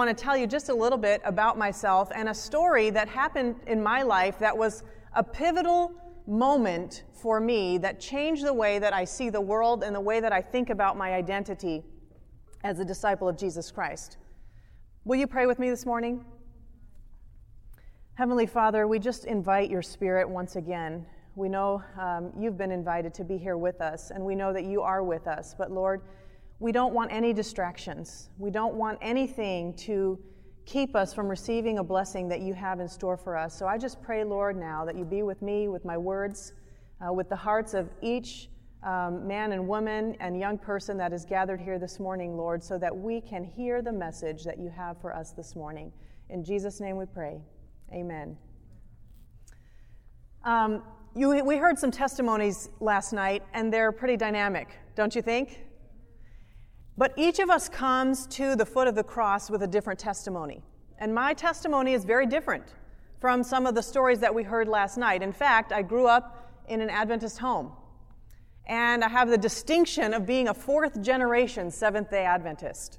want to tell you just a little bit about myself and a story that happened in my life that was a pivotal moment for me that changed the way that I see the world and the way that I think about my identity as a disciple of Jesus Christ. Will you pray with me this morning? Heavenly Father, we just invite your Spirit once again. We know um, you've been invited to be here with us, and we know that you are with us. But Lord, we don't want any distractions. We don't want anything to keep us from receiving a blessing that you have in store for us. So I just pray, Lord, now that you be with me, with my words, uh, with the hearts of each um, man and woman and young person that is gathered here this morning, Lord, so that we can hear the message that you have for us this morning. In Jesus' name we pray. Amen. Um, you, we heard some testimonies last night, and they're pretty dynamic, don't you think? But each of us comes to the foot of the cross with a different testimony. And my testimony is very different from some of the stories that we heard last night. In fact, I grew up in an Adventist home. And I have the distinction of being a fourth generation Seventh day Adventist.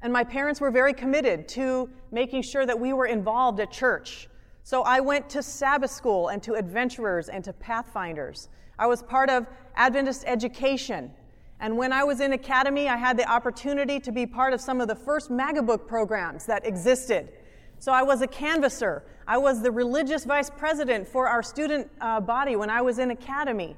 And my parents were very committed to making sure that we were involved at church. So I went to Sabbath school and to adventurers and to pathfinders. I was part of Adventist education and when I was in academy, I had the opportunity to be part of some of the first Magabook programs that existed. So I was a canvasser. I was the religious vice president for our student uh, body when I was in academy.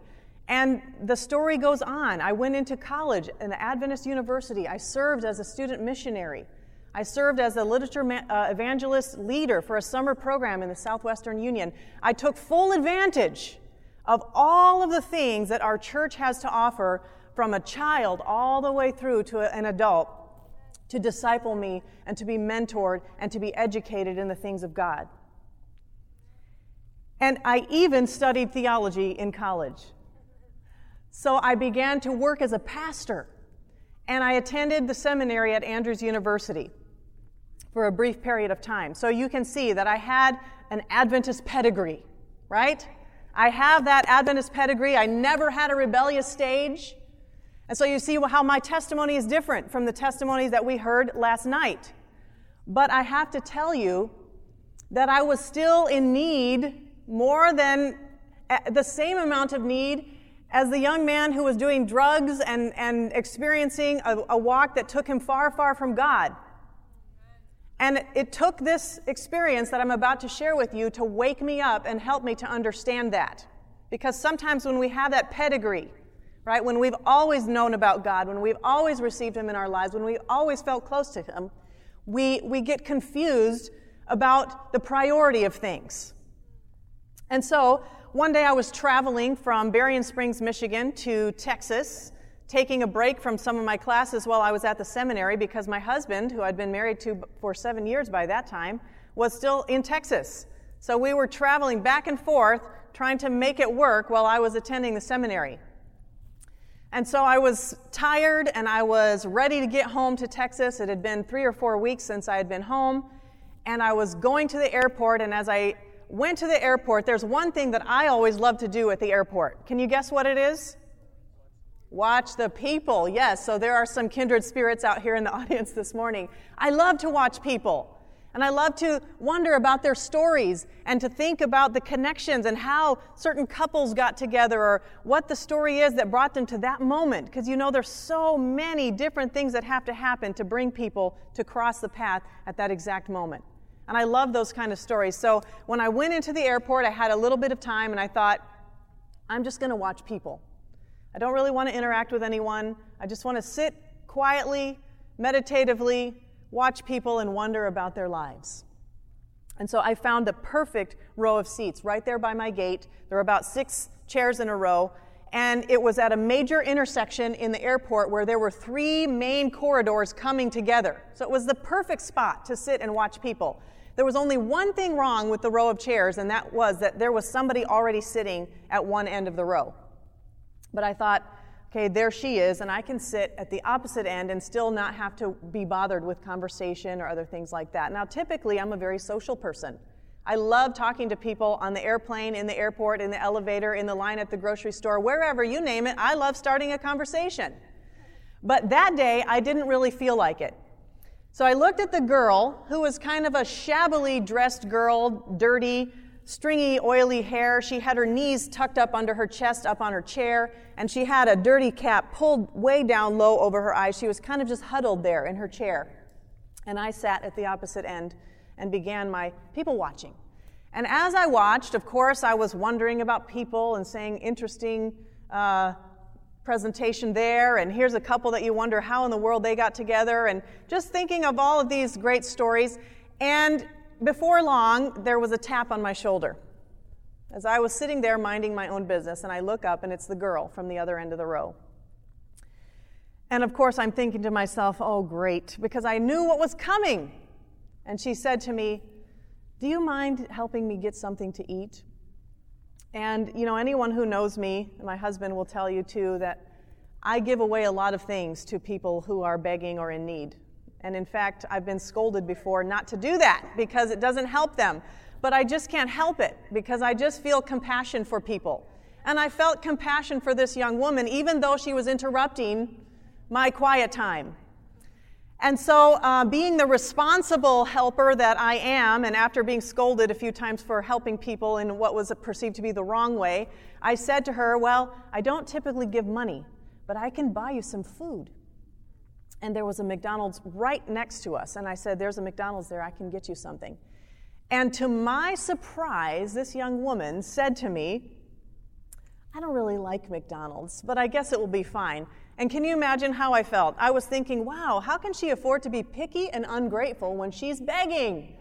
And the story goes on. I went into college in Adventist University. I served as a student missionary. I served as a literature ma- uh, evangelist leader for a summer program in the Southwestern Union. I took full advantage of all of the things that our church has to offer from a child all the way through to an adult to disciple me and to be mentored and to be educated in the things of God. And I even studied theology in college. So I began to work as a pastor, and I attended the seminary at Andrews University for a brief period of time. So you can see that I had an Adventist pedigree, right? I have that Adventist pedigree. I never had a rebellious stage. And so you see how my testimony is different from the testimonies that we heard last night. But I have to tell you that I was still in need more than the same amount of need as the young man who was doing drugs and, and experiencing a, a walk that took him far, far from God. And it took this experience that I'm about to share with you to wake me up and help me to understand that. Because sometimes when we have that pedigree, right? When we've always known about God, when we've always received Him in our lives, when we've always felt close to Him, we, we get confused about the priority of things. And so, one day I was traveling from Berrien Springs, Michigan to Texas, taking a break from some of my classes while I was at the seminary because my husband, who I'd been married to for seven years by that time, was still in Texas. So we were traveling back and forth trying to make it work while I was attending the seminary. And so I was tired and I was ready to get home to Texas. It had been three or four weeks since I had been home. And I was going to the airport. And as I went to the airport, there's one thing that I always love to do at the airport. Can you guess what it is? Watch the people. Yes, so there are some kindred spirits out here in the audience this morning. I love to watch people. And I love to wonder about their stories and to think about the connections and how certain couples got together or what the story is that brought them to that moment. Because you know, there's so many different things that have to happen to bring people to cross the path at that exact moment. And I love those kind of stories. So when I went into the airport, I had a little bit of time and I thought, I'm just going to watch people. I don't really want to interact with anyone. I just want to sit quietly, meditatively, watch people and wonder about their lives. And so I found the perfect row of seats right there by my gate. There were about six chairs in a row. And it was at a major intersection in the airport where there were three main corridors coming together. So it was the perfect spot to sit and watch people. There was only one thing wrong with the row of chairs, and that was that there was somebody already sitting at one end of the row. But I thought, Okay, there she is, and I can sit at the opposite end and still not have to be bothered with conversation or other things like that. Now, typically, I'm a very social person. I love talking to people on the airplane, in the airport, in the elevator, in the line at the grocery store, wherever you name it. I love starting a conversation. But that day, I didn't really feel like it. So I looked at the girl, who was kind of a shabbily dressed girl, dirty, stringy, oily hair. She had her knees tucked up under her chest, up on her chair, and she had a dirty cap pulled way down low over her eyes. She was kind of just huddled there in her chair. And I sat at the opposite end and began my people watching. And as I watched, of course, I was wondering about people and saying interesting uh, presentation there, and here's a couple that you wonder how in the world they got together, and just thinking of all of these great stories. And before long, there was a tap on my shoulder. As I was sitting there minding my own business, and I look up, and it's the girl from the other end of the row. And of course, I'm thinking to myself, oh, great, because I knew what was coming. And she said to me, Do you mind helping me get something to eat? And, you know, anyone who knows me, my husband will tell you too, that I give away a lot of things to people who are begging or in need. And in fact, I've been scolded before not to do that because it doesn't help them. But I just can't help it because I just feel compassion for people. And I felt compassion for this young woman, even though she was interrupting my quiet time. And so, uh, being the responsible helper that I am, and after being scolded a few times for helping people in what was perceived to be the wrong way, I said to her, Well, I don't typically give money, but I can buy you some food. And there was a McDonald's right next to us. And I said, There's a McDonald's there, I can get you something. And to my surprise, this young woman said to me, I don't really like McDonald's, but I guess it will be fine. And can you imagine how I felt? I was thinking, wow, how can she afford to be picky and ungrateful when she's begging?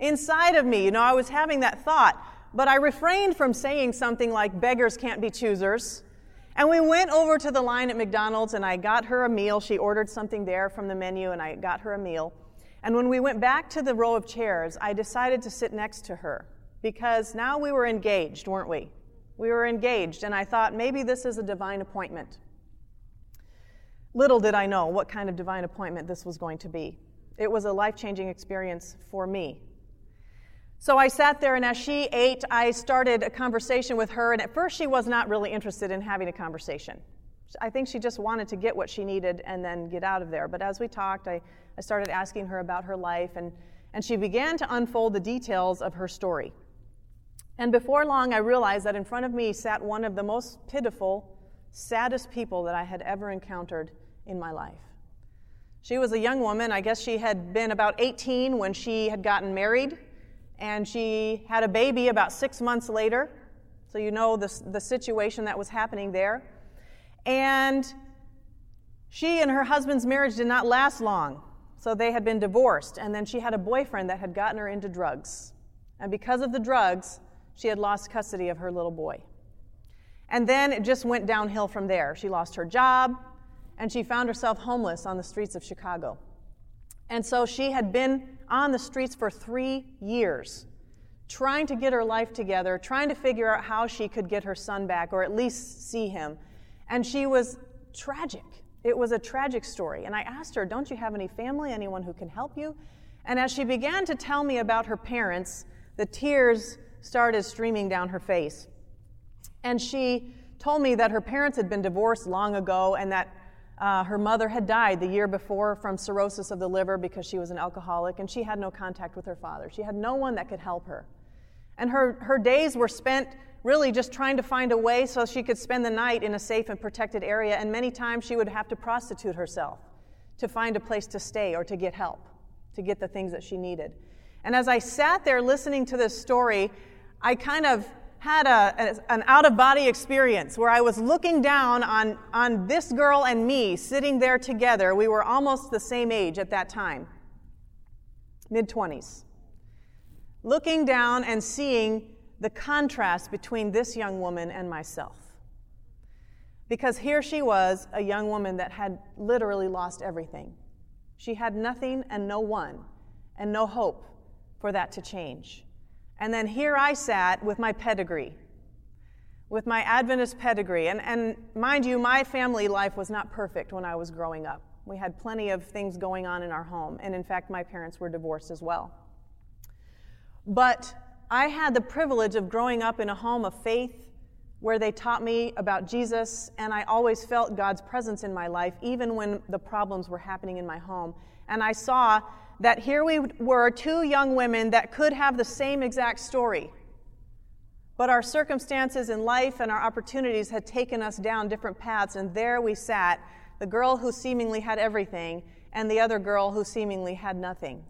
Inside of me, you know, I was having that thought, but I refrained from saying something like, beggars can't be choosers. And we went over to the line at McDonald's and I got her a meal. She ordered something there from the menu and I got her a meal. And when we went back to the row of chairs, I decided to sit next to her because now we were engaged, weren't we? We were engaged, and I thought maybe this is a divine appointment. Little did I know what kind of divine appointment this was going to be. It was a life changing experience for me. So I sat there, and as she ate, I started a conversation with her. And at first, she was not really interested in having a conversation. I think she just wanted to get what she needed and then get out of there. But as we talked, I, I started asking her about her life, and, and she began to unfold the details of her story. And before long, I realized that in front of me sat one of the most pitiful, saddest people that I had ever encountered in my life. She was a young woman. I guess she had been about 18 when she had gotten married, and she had a baby about six months later. So you know the, the situation that was happening there. And she and her husband's marriage did not last long. So they had been divorced, and then she had a boyfriend that had gotten her into drugs. And because of the drugs, she had lost custody of her little boy. And then it just went downhill from there. She lost her job, and she found herself homeless on the streets of Chicago. And so she had been on the streets for three years, trying to get her life together, trying to figure out how she could get her son back or at least see him. And she was tragic. It was a tragic story. And I asked her, Don't you have any family, anyone who can help you? And as she began to tell me about her parents, the tears started streaming down her face. And she told me that her parents had been divorced long ago and that uh, her mother had died the year before from cirrhosis of the liver because she was an alcoholic, and she had no contact with her father. She had no one that could help her. And her, her days were spent really just trying to find a way so she could spend the night in a safe and protected area, and many times she would have to prostitute herself to find a place to stay or to get help, to get the things that she needed. And as I sat there listening to this story, I kind of had a, an out of body experience where I was looking down on, on this girl and me sitting there together. We were almost the same age at that time, mid 20s. Looking down and seeing the contrast between this young woman and myself. Because here she was, a young woman that had literally lost everything. She had nothing and no one, and no hope for that to change. And then here I sat with my pedigree, with my Adventist pedigree. And, and mind you, my family life was not perfect when I was growing up. We had plenty of things going on in our home. And in fact, my parents were divorced as well. But I had the privilege of growing up in a home of faith where they taught me about Jesus, and I always felt God's presence in my life, even when the problems were happening in my home. and I saw that here we were, two young women that could have the same exact story. But our circumstances in life and our opportunities had taken us down different paths, and there we sat the girl who seemingly had everything, and the other girl who seemingly had nothing.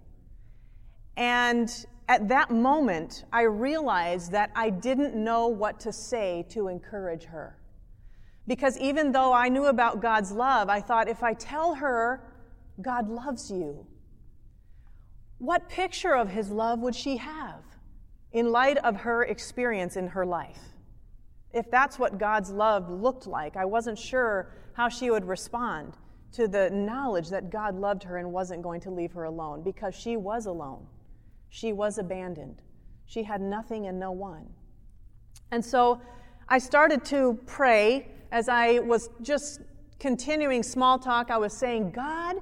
And at that moment, I realized that I didn't know what to say to encourage her. Because even though I knew about God's love, I thought if I tell her, God loves you, what picture of his love would she have in light of her experience in her life? If that's what God's love looked like, I wasn't sure how she would respond to the knowledge that God loved her and wasn't going to leave her alone because she was alone. She was abandoned. She had nothing and no one. And so I started to pray as I was just continuing small talk. I was saying, God,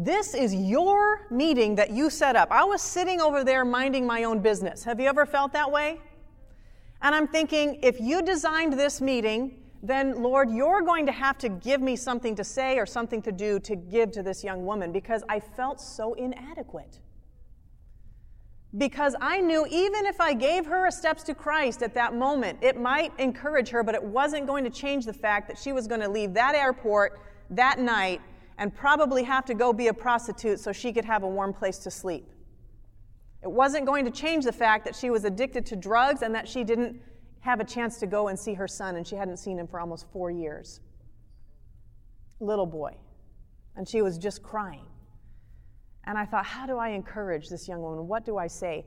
this is your meeting that you set up. I was sitting over there minding my own business. Have you ever felt that way? And I'm thinking, if you designed this meeting, then Lord, you're going to have to give me something to say or something to do to give to this young woman because I felt so inadequate. Because I knew even if I gave her a steps to Christ at that moment, it might encourage her, but it wasn't going to change the fact that she was going to leave that airport that night and probably have to go be a prostitute so she could have a warm place to sleep. It wasn't going to change the fact that she was addicted to drugs and that she didn't have a chance to go and see her son, and she hadn't seen him for almost four years. Little boy. And she was just crying. And I thought, how do I encourage this young woman? What do I say?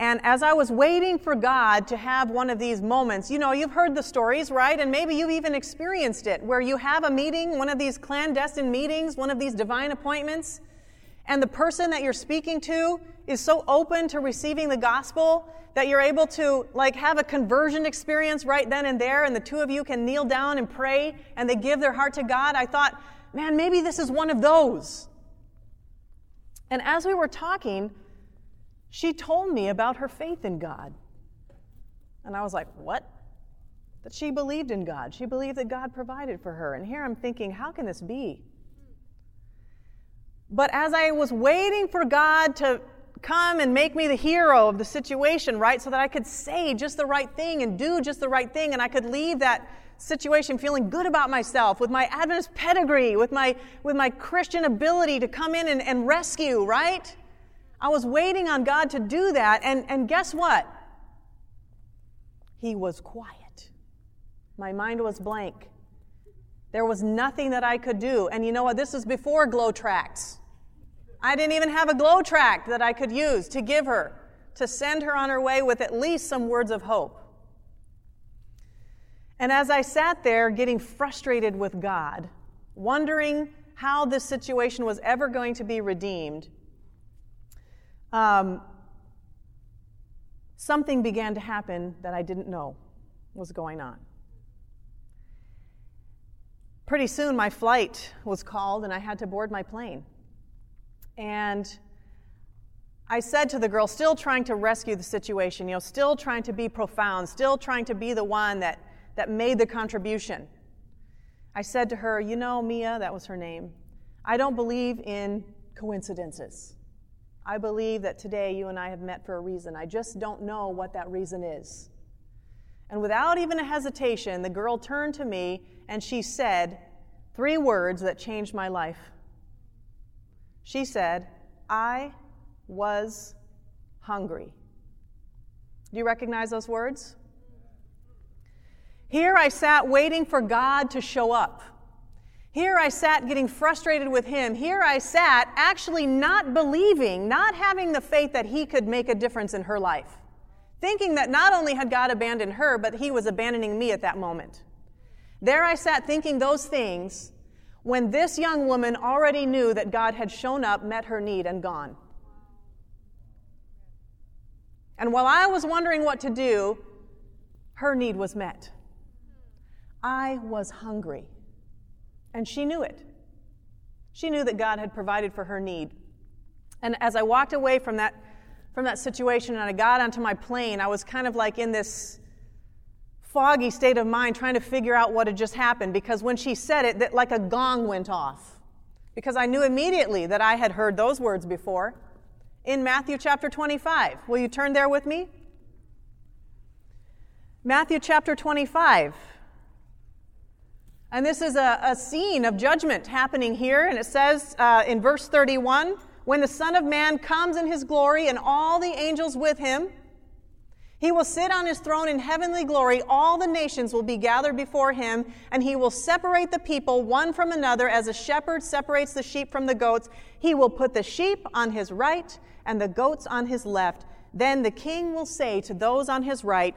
And as I was waiting for God to have one of these moments, you know, you've heard the stories, right? And maybe you've even experienced it, where you have a meeting, one of these clandestine meetings, one of these divine appointments, and the person that you're speaking to is so open to receiving the gospel that you're able to like have a conversion experience right then and there and the two of you can kneel down and pray and they give their heart to God. I thought, man, maybe this is one of those. And as we were talking, she told me about her faith in God. And I was like, What? That she believed in God. She believed that God provided for her. And here I'm thinking, How can this be? But as I was waiting for God to come and make me the hero of the situation, right, so that I could say just the right thing and do just the right thing, and I could leave that situation feeling good about myself with my Adventist pedigree, with my, with my Christian ability to come in and, and rescue, right? I was waiting on God to do that, and, and guess what? He was quiet. My mind was blank. There was nothing that I could do. And you know what? This was before glow tracts. I didn't even have a glow tract that I could use to give her, to send her on her way with at least some words of hope. And as I sat there getting frustrated with God, wondering how this situation was ever going to be redeemed, um, something began to happen that I didn't know was going on. Pretty soon, my flight was called and I had to board my plane. And I said to the girl, still trying to rescue the situation, you know, still trying to be profound, still trying to be the one that, that made the contribution. I said to her, You know, Mia, that was her name, I don't believe in coincidences. I believe that today you and I have met for a reason. I just don't know what that reason is. And without even a hesitation, the girl turned to me and she said three words that changed my life. She said, I was hungry. Do you recognize those words? Here I sat waiting for God to show up. Here I sat getting frustrated with him. Here I sat actually not believing, not having the faith that he could make a difference in her life. Thinking that not only had God abandoned her, but he was abandoning me at that moment. There I sat thinking those things when this young woman already knew that God had shown up, met her need, and gone. And while I was wondering what to do, her need was met. I was hungry. And she knew it. She knew that God had provided for her need. And as I walked away from that, from that situation and I got onto my plane, I was kind of like in this foggy state of mind trying to figure out what had just happened because when she said it, that like a gong went off. because I knew immediately that I had heard those words before in Matthew chapter 25. Will you turn there with me? Matthew chapter 25. And this is a, a scene of judgment happening here, and it says uh, in verse 31 when the Son of Man comes in his glory and all the angels with him, he will sit on his throne in heavenly glory. All the nations will be gathered before him, and he will separate the people one from another as a shepherd separates the sheep from the goats. He will put the sheep on his right and the goats on his left. Then the king will say to those on his right,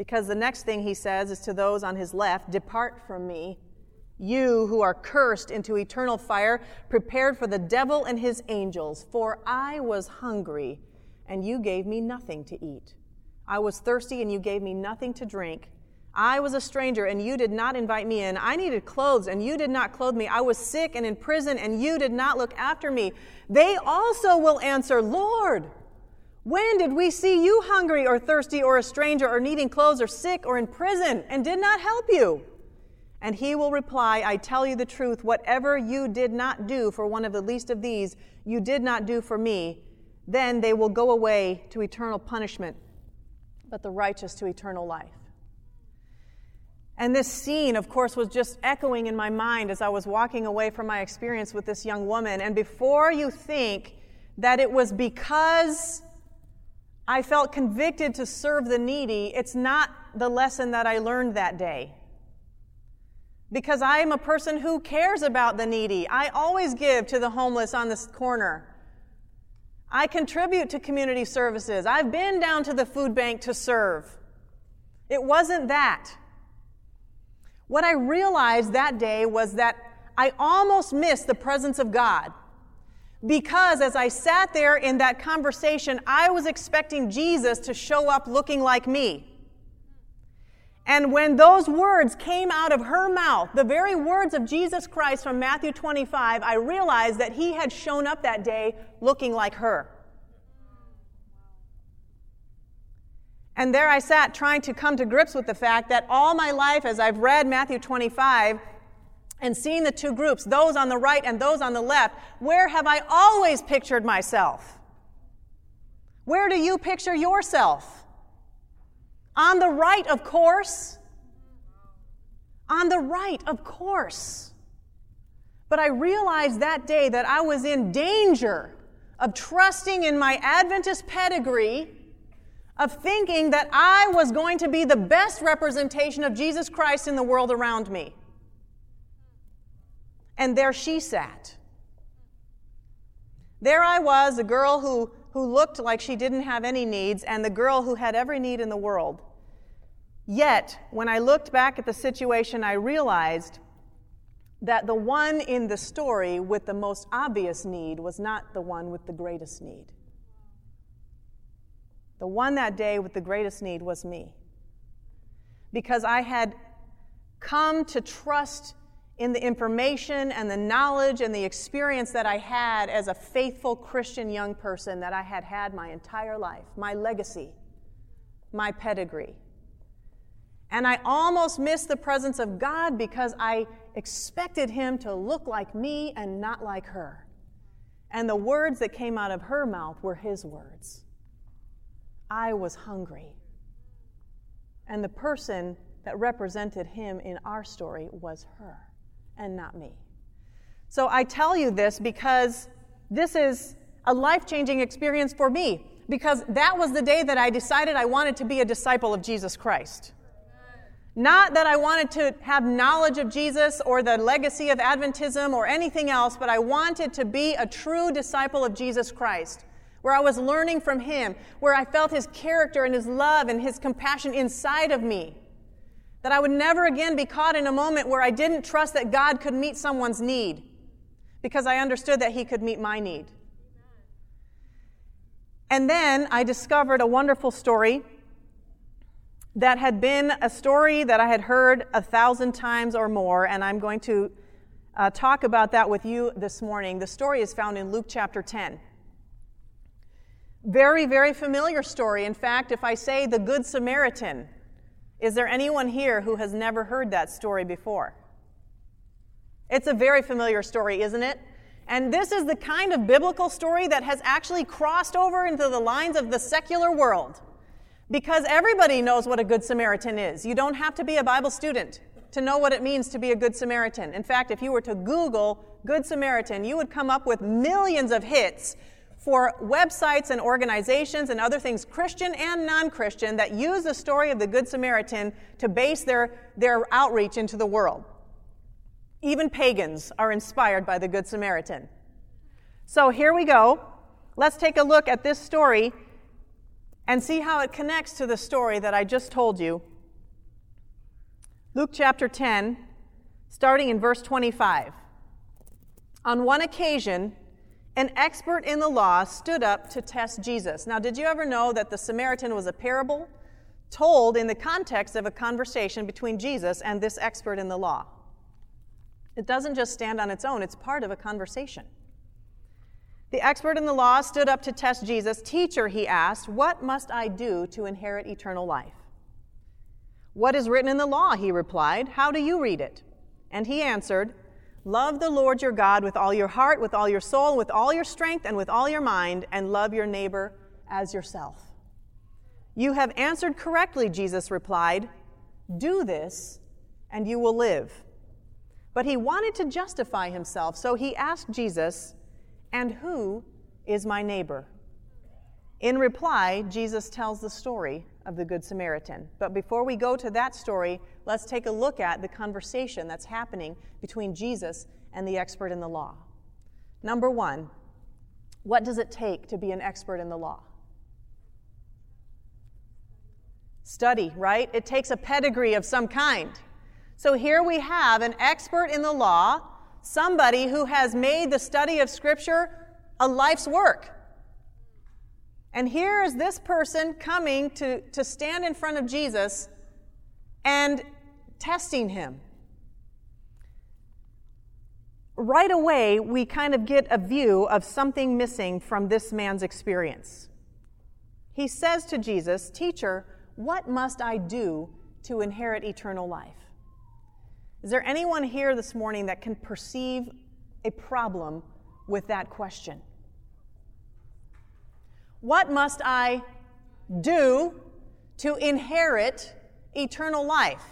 Because the next thing he says is to those on his left Depart from me, you who are cursed into eternal fire, prepared for the devil and his angels. For I was hungry, and you gave me nothing to eat. I was thirsty, and you gave me nothing to drink. I was a stranger, and you did not invite me in. I needed clothes, and you did not clothe me. I was sick and in prison, and you did not look after me. They also will answer, Lord, when did we see you hungry or thirsty or a stranger or needing clothes or sick or in prison and did not help you? And he will reply, I tell you the truth, whatever you did not do for one of the least of these, you did not do for me. Then they will go away to eternal punishment, but the righteous to eternal life. And this scene, of course, was just echoing in my mind as I was walking away from my experience with this young woman. And before you think that it was because I felt convicted to serve the needy, it's not the lesson that I learned that day. Because I am a person who cares about the needy. I always give to the homeless on this corner. I contribute to community services. I've been down to the food bank to serve. It wasn't that. What I realized that day was that I almost missed the presence of God. Because as I sat there in that conversation, I was expecting Jesus to show up looking like me. And when those words came out of her mouth, the very words of Jesus Christ from Matthew 25, I realized that he had shown up that day looking like her. And there I sat trying to come to grips with the fact that all my life, as I've read Matthew 25, and seeing the two groups, those on the right and those on the left, where have I always pictured myself? Where do you picture yourself? On the right, of course. On the right, of course. But I realized that day that I was in danger of trusting in my Adventist pedigree, of thinking that I was going to be the best representation of Jesus Christ in the world around me. And there she sat. There I was, a girl who, who looked like she didn't have any needs, and the girl who had every need in the world. Yet, when I looked back at the situation, I realized that the one in the story with the most obvious need was not the one with the greatest need. The one that day with the greatest need was me. Because I had come to trust in the information and the knowledge and the experience that I had as a faithful Christian young person that I had had my entire life, my legacy, my pedigree. And I almost missed the presence of God because I expected Him to look like me and not like her. And the words that came out of her mouth were His words I was hungry. And the person that represented Him in our story was her and not me. So I tell you this because this is a life changing experience for me, because that was the day that I decided I wanted to be a disciple of Jesus Christ. Not that I wanted to have knowledge of Jesus or the legacy of Adventism or anything else, but I wanted to be a true disciple of Jesus Christ, where I was learning from Him, where I felt His character and His love and His compassion inside of me. That I would never again be caught in a moment where I didn't trust that God could meet someone's need because I understood that He could meet my need. And then I discovered a wonderful story that had been a story that I had heard a thousand times or more, and I'm going to uh, talk about that with you this morning. The story is found in Luke chapter 10. Very, very familiar story. In fact, if I say the Good Samaritan, is there anyone here who has never heard that story before? It's a very familiar story, isn't it? And this is the kind of biblical story that has actually crossed over into the lines of the secular world. Because everybody knows what a Good Samaritan is. You don't have to be a Bible student to know what it means to be a Good Samaritan. In fact, if you were to Google Good Samaritan, you would come up with millions of hits for websites and organizations and other things, Christian and non Christian, that use the story of the Good Samaritan to base their, their outreach into the world. Even pagans are inspired by the Good Samaritan. So here we go. Let's take a look at this story and see how it connects to the story that I just told you. Luke chapter 10, starting in verse 25. On one occasion, an expert in the law stood up to test Jesus. Now, did you ever know that the Samaritan was a parable told in the context of a conversation between Jesus and this expert in the law? It doesn't just stand on its own, it's part of a conversation. The expert in the law stood up to test Jesus. Teacher, he asked, what must I do to inherit eternal life? What is written in the law? He replied. How do you read it? And he answered, Love the Lord your God with all your heart, with all your soul, with all your strength, and with all your mind, and love your neighbor as yourself. You have answered correctly, Jesus replied. Do this, and you will live. But he wanted to justify himself, so he asked Jesus, and who is my neighbor? In reply, Jesus tells the story of the Good Samaritan. But before we go to that story, let's take a look at the conversation that's happening between Jesus and the expert in the law. Number one, what does it take to be an expert in the law? Study, right? It takes a pedigree of some kind. So here we have an expert in the law somebody who has made the study of Scripture a life's work. And here is this person coming to, to stand in front of Jesus and testing him. Right away, we kind of get a view of something missing from this man's experience. He says to Jesus, Teacher, what must I do to inherit eternal life? Is there anyone here this morning that can perceive a problem with that question? What must I do to inherit eternal life?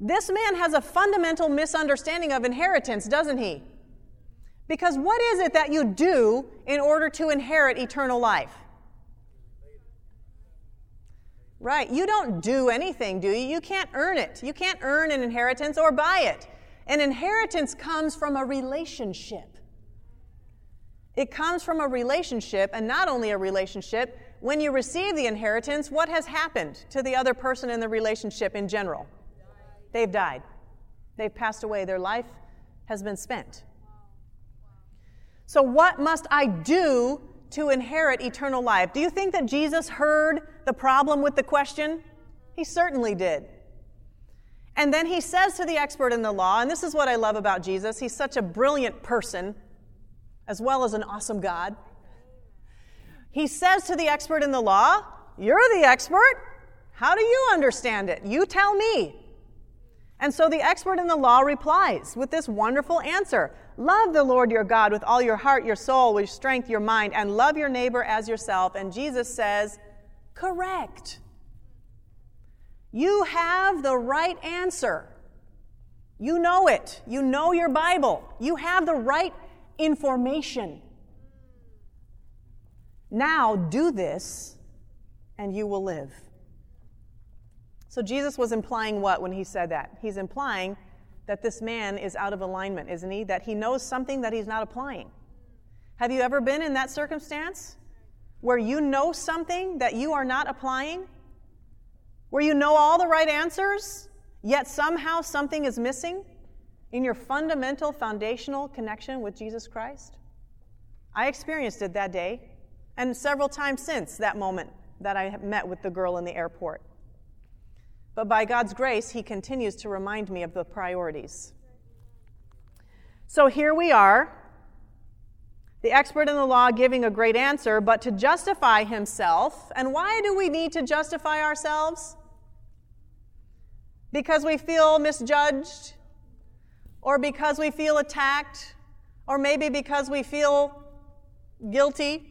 This man has a fundamental misunderstanding of inheritance, doesn't he? Because what is it that you do in order to inherit eternal life? Right. You don't do anything, do you? You can't earn it. You can't earn an inheritance or buy it. An inheritance comes from a relationship. It comes from a relationship, and not only a relationship. When you receive the inheritance, what has happened to the other person in the relationship in general? They've died. They've passed away. Their life has been spent. So, what must I do to inherit eternal life. Do you think that Jesus heard the problem with the question? He certainly did. And then he says to the expert in the law, and this is what I love about Jesus, he's such a brilliant person as well as an awesome God. He says to the expert in the law, You're the expert. How do you understand it? You tell me. And so the expert in the law replies with this wonderful answer Love the Lord your God with all your heart, your soul, your strength, your mind, and love your neighbor as yourself. And Jesus says, Correct. You have the right answer. You know it. You know your Bible. You have the right information. Now do this, and you will live. So Jesus was implying what when he said that? He's implying that this man is out of alignment, isn't he? That he knows something that he's not applying. Have you ever been in that circumstance where you know something that you are not applying? Where you know all the right answers, yet somehow something is missing in your fundamental, foundational connection with Jesus Christ? I experienced it that day and several times since that moment that I met with the girl in the airport. But by God's grace, He continues to remind me of the priorities. So here we are, the expert in the law giving a great answer, but to justify himself. And why do we need to justify ourselves? Because we feel misjudged, or because we feel attacked, or maybe because we feel guilty.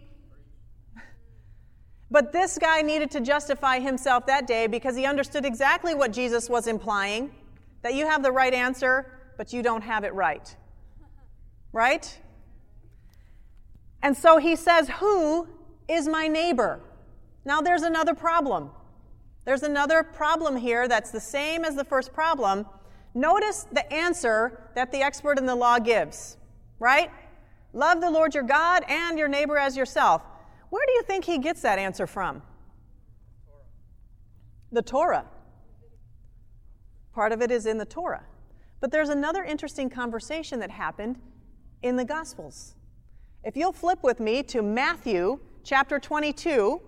But this guy needed to justify himself that day because he understood exactly what Jesus was implying that you have the right answer, but you don't have it right. Right? And so he says, Who is my neighbor? Now there's another problem. There's another problem here that's the same as the first problem. Notice the answer that the expert in the law gives, right? Love the Lord your God and your neighbor as yourself. Where do you think he gets that answer from? The Torah. Part of it is in the Torah. But there's another interesting conversation that happened in the Gospels. If you'll flip with me to Matthew chapter 22,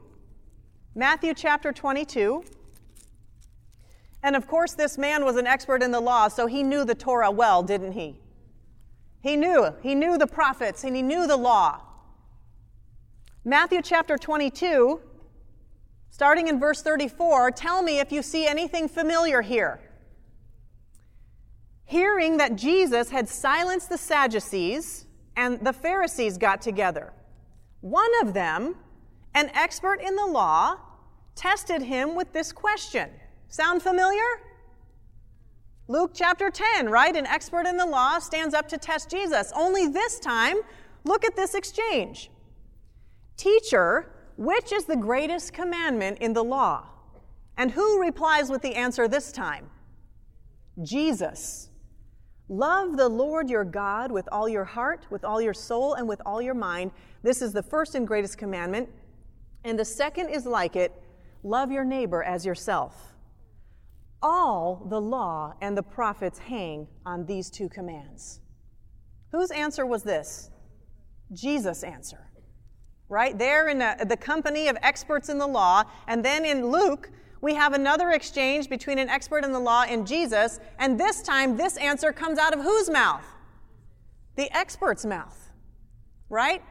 Matthew chapter 22. And of course, this man was an expert in the law, so he knew the Torah well, didn't he? He knew. He knew the prophets and he knew the law. Matthew chapter 22, starting in verse 34, tell me if you see anything familiar here. Hearing that Jesus had silenced the Sadducees and the Pharisees got together. One of them, an expert in the law, tested him with this question. Sound familiar? Luke chapter 10, right? An expert in the law stands up to test Jesus. Only this time, look at this exchange. Teacher, which is the greatest commandment in the law? And who replies with the answer this time? Jesus. Love the Lord your God with all your heart, with all your soul, and with all your mind. This is the first and greatest commandment. And the second is like it love your neighbor as yourself. All the law and the prophets hang on these two commands. Whose answer was this? Jesus' answer right? There in the, the company of experts in the law. And then in Luke, we have another exchange between an expert in the law and Jesus. And this time, this answer comes out of whose mouth? The expert's mouth, right?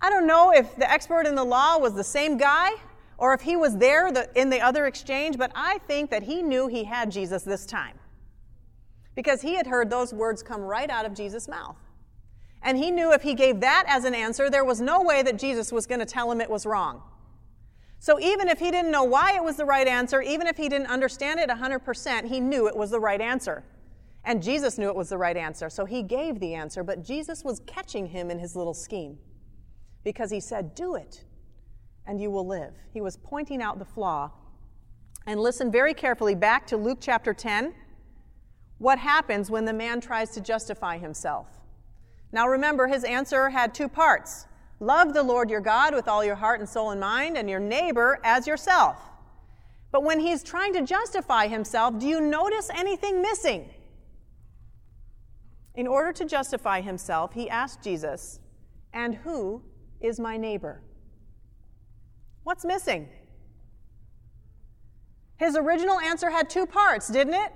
I don't know if the expert in the law was the same guy or if he was there the, in the other exchange, but I think that he knew he had Jesus this time because he had heard those words come right out of Jesus' mouth. And he knew if he gave that as an answer, there was no way that Jesus was going to tell him it was wrong. So even if he didn't know why it was the right answer, even if he didn't understand it 100%, he knew it was the right answer. And Jesus knew it was the right answer. So he gave the answer, but Jesus was catching him in his little scheme because he said, Do it, and you will live. He was pointing out the flaw. And listen very carefully back to Luke chapter 10. What happens when the man tries to justify himself? Now remember, his answer had two parts love the Lord your God with all your heart and soul and mind, and your neighbor as yourself. But when he's trying to justify himself, do you notice anything missing? In order to justify himself, he asked Jesus, And who is my neighbor? What's missing? His original answer had two parts, didn't it?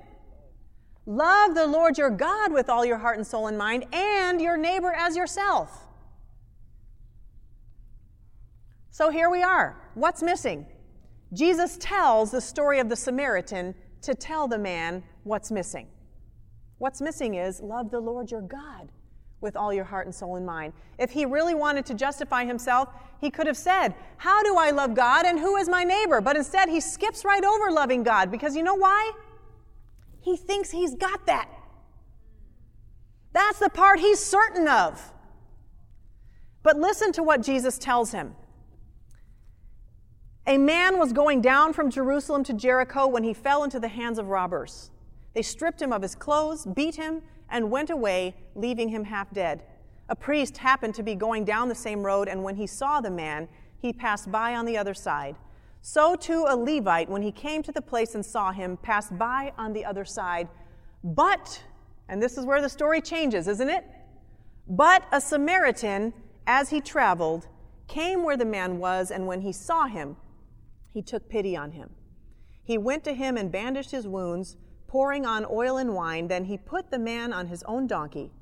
Love the Lord your God with all your heart and soul and mind, and your neighbor as yourself. So here we are. What's missing? Jesus tells the story of the Samaritan to tell the man what's missing. What's missing is love the Lord your God with all your heart and soul and mind. If he really wanted to justify himself, he could have said, How do I love God and who is my neighbor? But instead, he skips right over loving God because you know why? He thinks he's got that. That's the part he's certain of. But listen to what Jesus tells him. A man was going down from Jerusalem to Jericho when he fell into the hands of robbers. They stripped him of his clothes, beat him, and went away, leaving him half dead. A priest happened to be going down the same road, and when he saw the man, he passed by on the other side. So too a Levite, when he came to the place and saw him, passed by on the other side. But, and this is where the story changes, isn't it? But a Samaritan, as he traveled, came where the man was, and when he saw him, he took pity on him. He went to him and bandaged his wounds, pouring on oil and wine. Then he put the man on his own donkey,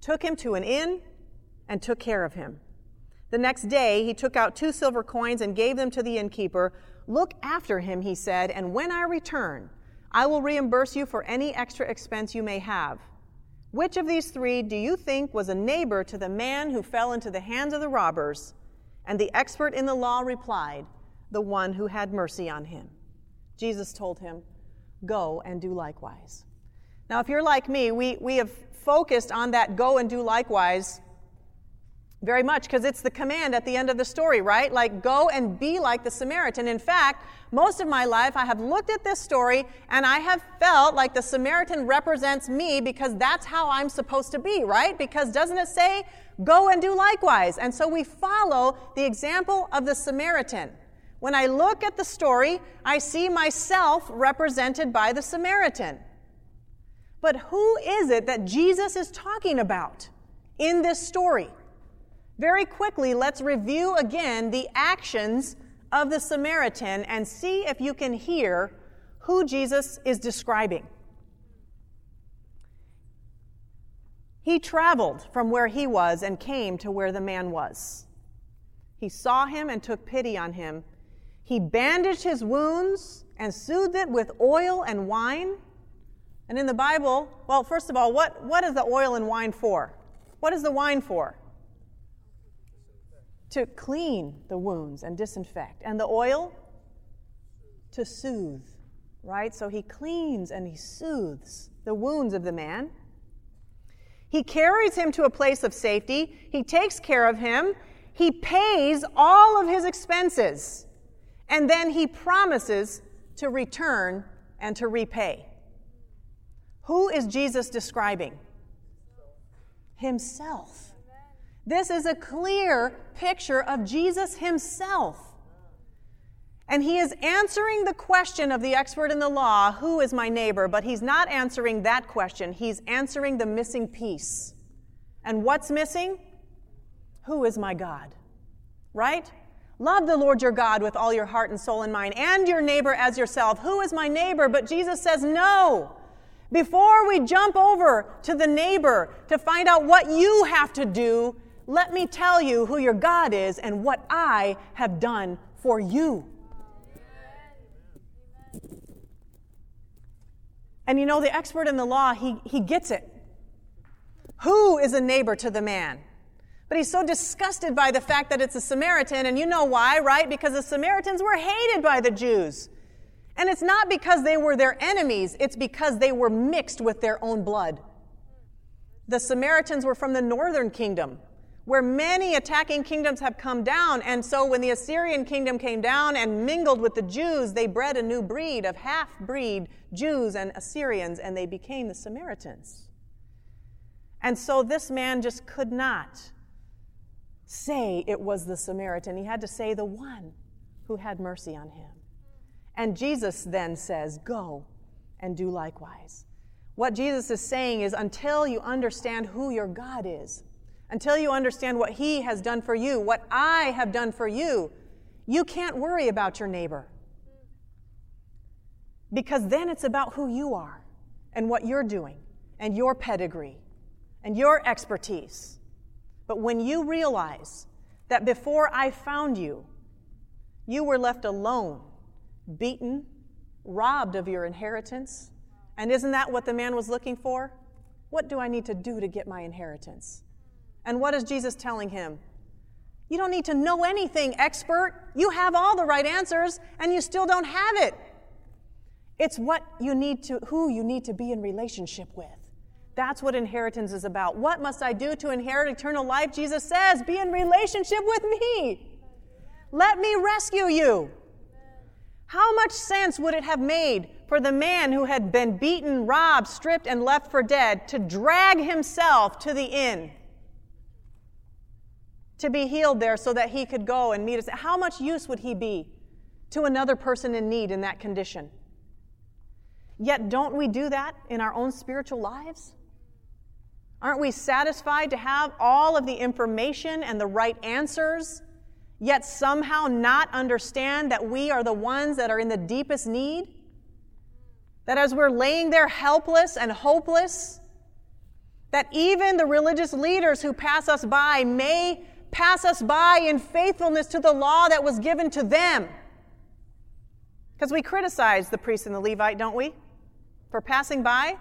took him to an inn, and took care of him. The next day he took out two silver coins and gave them to the innkeeper. Look after him, he said, and when I return, I will reimburse you for any extra expense you may have. Which of these three do you think was a neighbor to the man who fell into the hands of the robbers? And the expert in the law replied, the one who had mercy on him. Jesus told him, Go and do likewise. Now, if you're like me, we, we have focused on that go and do likewise very much because it's the command at the end of the story, right? Like, go and be like the Samaritan. In fact, most of my life I have looked at this story and I have felt like the Samaritan represents me because that's how I'm supposed to be, right? Because doesn't it say, go and do likewise? And so we follow the example of the Samaritan. When I look at the story, I see myself represented by the Samaritan. But who is it that Jesus is talking about in this story? Very quickly, let's review again the actions of the Samaritan and see if you can hear who Jesus is describing. He traveled from where he was and came to where the man was. He saw him and took pity on him he bandaged his wounds and soothed it with oil and wine. And in the Bible, well, first of all, what, what is the oil and wine for? What is the wine for? To clean the wounds and disinfect. And the oil? To soothe, right? So he cleans and he soothes the wounds of the man. He carries him to a place of safety. He takes care of him. He pays all of his expenses. And then he promises to return and to repay. Who is Jesus describing? Himself. This is a clear picture of Jesus himself. And he is answering the question of the expert in the law, who is my neighbor? But he's not answering that question. He's answering the missing piece. And what's missing? Who is my God? Right? Love the Lord your God with all your heart and soul and mind, and your neighbor as yourself. Who is my neighbor? But Jesus says, no. Before we jump over to the neighbor to find out what you have to do, let me tell you who your God is and what I have done for you. And you know, the expert in the law, he, he gets it. Who is a neighbor to the man? But he's so disgusted by the fact that it's a Samaritan, and you know why, right? Because the Samaritans were hated by the Jews. And it's not because they were their enemies, it's because they were mixed with their own blood. The Samaritans were from the northern kingdom, where many attacking kingdoms have come down. And so when the Assyrian kingdom came down and mingled with the Jews, they bred a new breed of half breed Jews and Assyrians, and they became the Samaritans. And so this man just could not say it was the Samaritan. He had to say the one who had mercy on him. And Jesus then says, Go and do likewise. What Jesus is saying is until you understand who your God is, until you understand what He has done for you, what I have done for you, you can't worry about your neighbor. Because then it's about who you are and what you're doing and your pedigree and your expertise. But when you realize that before I found you, you were left alone, beaten, robbed of your inheritance, and isn't that what the man was looking for? What do I need to do to get my inheritance? And what is Jesus telling him? You don't need to know anything, expert. You have all the right answers, and you still don't have it. It's what you need to, who you need to be in relationship with. That's what inheritance is about. What must I do to inherit eternal life? Jesus says, Be in relationship with me. Let me rescue you. How much sense would it have made for the man who had been beaten, robbed, stripped, and left for dead to drag himself to the inn? To be healed there so that he could go and meet us. How much use would he be to another person in need in that condition? Yet, don't we do that in our own spiritual lives? Aren't we satisfied to have all of the information and the right answers yet somehow not understand that we are the ones that are in the deepest need? That as we're laying there helpless and hopeless, that even the religious leaders who pass us by may pass us by in faithfulness to the law that was given to them. Because we criticize the priest and the Levite, don't we? For passing by,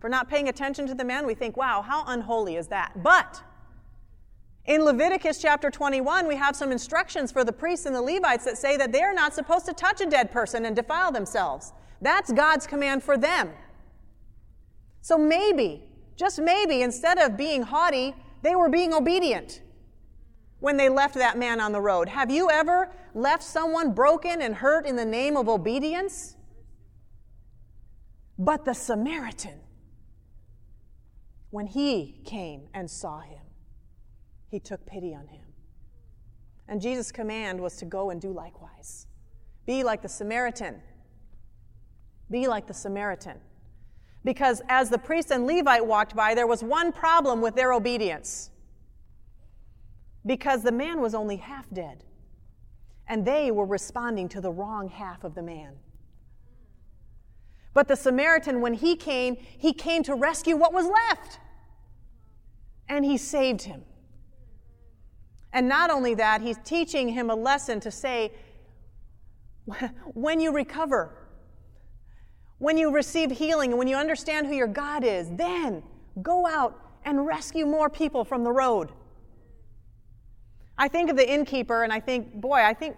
for not paying attention to the man, we think, wow, how unholy is that? But in Leviticus chapter 21, we have some instructions for the priests and the Levites that say that they're not supposed to touch a dead person and defile themselves. That's God's command for them. So maybe, just maybe, instead of being haughty, they were being obedient when they left that man on the road. Have you ever left someone broken and hurt in the name of obedience? But the Samaritan, when he came and saw him, he took pity on him. And Jesus' command was to go and do likewise. Be like the Samaritan. Be like the Samaritan. Because as the priest and Levite walked by, there was one problem with their obedience. Because the man was only half dead, and they were responding to the wrong half of the man. But the Samaritan, when he came, he came to rescue what was left, and he saved him. And not only that, he's teaching him a lesson to say, when you recover, when you receive healing, and when you understand who your God is, then go out and rescue more people from the road. I think of the innkeeper and I think, boy, I think,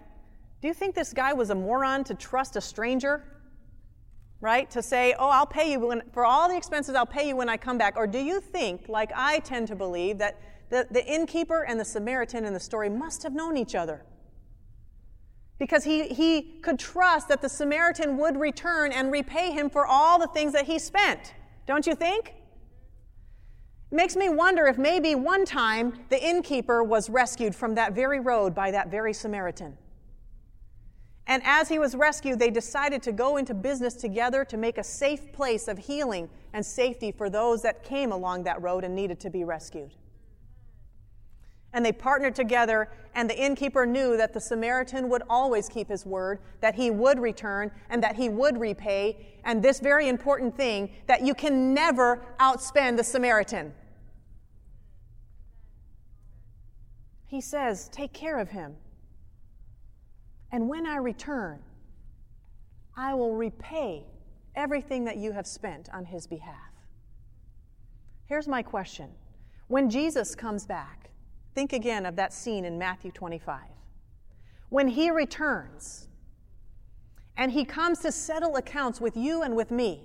do you think this guy was a moron to trust a stranger? Right? To say, oh, I'll pay you when, for all the expenses, I'll pay you when I come back. Or do you think, like I tend to believe, that the, the innkeeper and the Samaritan in the story must have known each other. Because he, he could trust that the Samaritan would return and repay him for all the things that he spent. Don't you think? It makes me wonder if maybe one time the innkeeper was rescued from that very road by that very Samaritan. And as he was rescued, they decided to go into business together to make a safe place of healing and safety for those that came along that road and needed to be rescued and they partnered together, and the innkeeper knew that the Samaritan would always keep his word, that he would return, and that he would repay, and this very important thing that you can never outspend the Samaritan. He says, Take care of him. And when I return, I will repay everything that you have spent on his behalf. Here's my question When Jesus comes back, Think again of that scene in Matthew 25. When he returns and he comes to settle accounts with you and with me,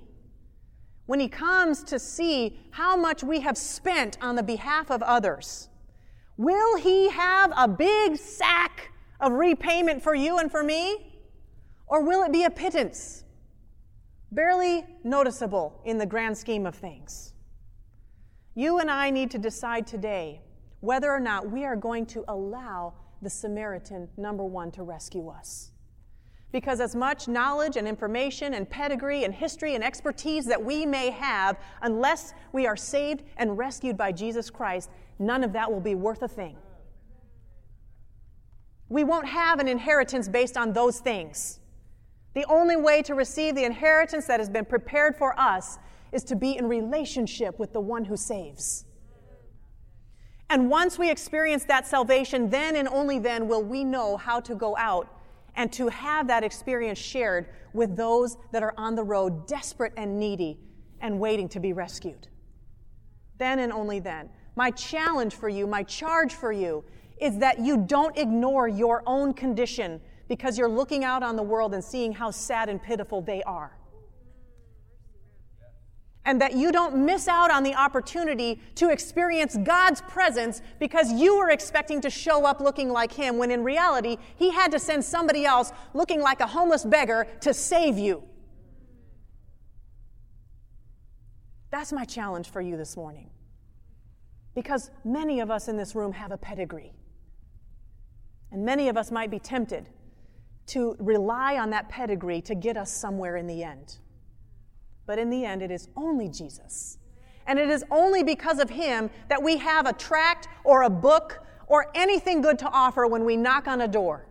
when he comes to see how much we have spent on the behalf of others, will he have a big sack of repayment for you and for me? Or will it be a pittance, barely noticeable in the grand scheme of things? You and I need to decide today whether or not we are going to allow the Samaritan, number one, to rescue us. Because as much knowledge and information and pedigree and history and expertise that we may have, unless we are saved and rescued by Jesus Christ, none of that will be worth a thing. We won't have an inheritance based on those things. The only way to receive the inheritance that has been prepared for us is to be in relationship with the one who saves. And once we experience that salvation, then and only then will we know how to go out and to have that experience shared with those that are on the road, desperate and needy and waiting to be rescued. Then and only then. My challenge for you, my charge for you, is that you don't ignore your own condition because you're looking out on the world and seeing how sad and pitiful they are. And that you don't miss out on the opportunity to experience God's presence because you were expecting to show up looking like Him when in reality, He had to send somebody else looking like a homeless beggar to save you. That's my challenge for you this morning. Because many of us in this room have a pedigree. And many of us might be tempted to rely on that pedigree to get us somewhere in the end. But in the end, it is only Jesus. And it is only because of Him that we have a tract or a book or anything good to offer when we knock on a door.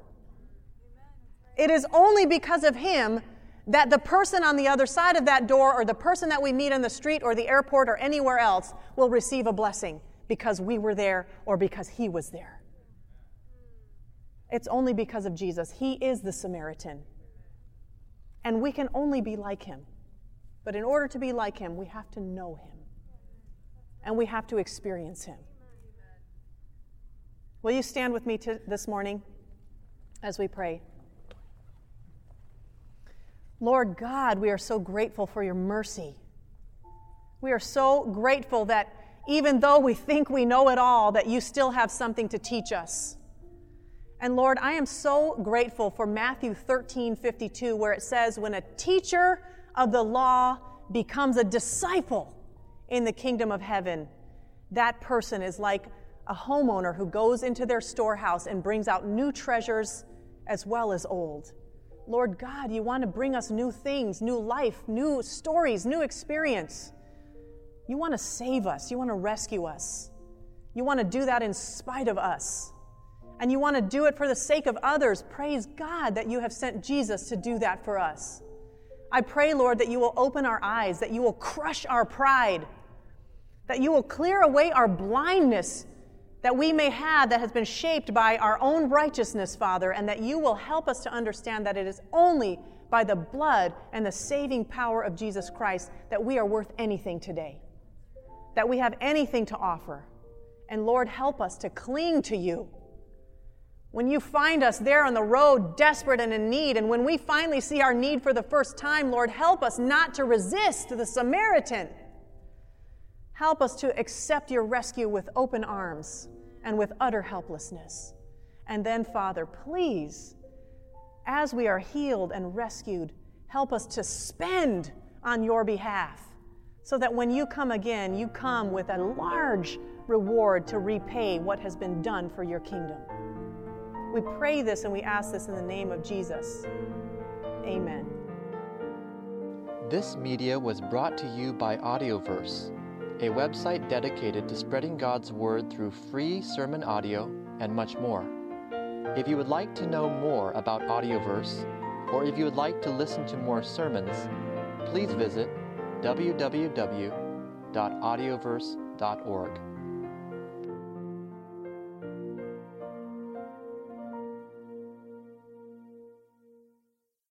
It is only because of Him that the person on the other side of that door or the person that we meet in the street or the airport or anywhere else will receive a blessing because we were there or because He was there. It's only because of Jesus. He is the Samaritan. And we can only be like him. But in order to be like him, we have to know him. And we have to experience him. Will you stand with me to, this morning as we pray? Lord God, we are so grateful for your mercy. We are so grateful that even though we think we know it all, that you still have something to teach us. And Lord, I am so grateful for Matthew 13 52, where it says, When a teacher of the law becomes a disciple in the kingdom of heaven, that person is like a homeowner who goes into their storehouse and brings out new treasures as well as old. Lord God, you want to bring us new things, new life, new stories, new experience. You want to save us, you want to rescue us. You want to do that in spite of us and you want to do it for the sake of others, praise God that you have sent Jesus to do that for us. I pray, Lord, that you will open our eyes, that you will crush our pride, that you will clear away our blindness that we may have that has been shaped by our own righteousness, Father, and that you will help us to understand that it is only by the blood and the saving power of Jesus Christ that we are worth anything today, that we have anything to offer. And Lord, help us to cling to you when you find us there on the road, desperate and in need, and when we finally see our need for the first time, Lord, help us not to resist the Samaritan. Help us to accept your rescue with open arms and with utter helplessness. And then, Father, please, as we are healed and rescued, help us to spend on your behalf so that when you come again, you come with a large reward to repay what has been done for your kingdom. We pray this and we ask this in the name of Jesus. Amen. This media was brought to you by Audioverse, a website dedicated to spreading God's Word through free sermon audio and much more. If you would like to know more about Audioverse, or if you would like to listen to more sermons, please visit www.audioverse.org.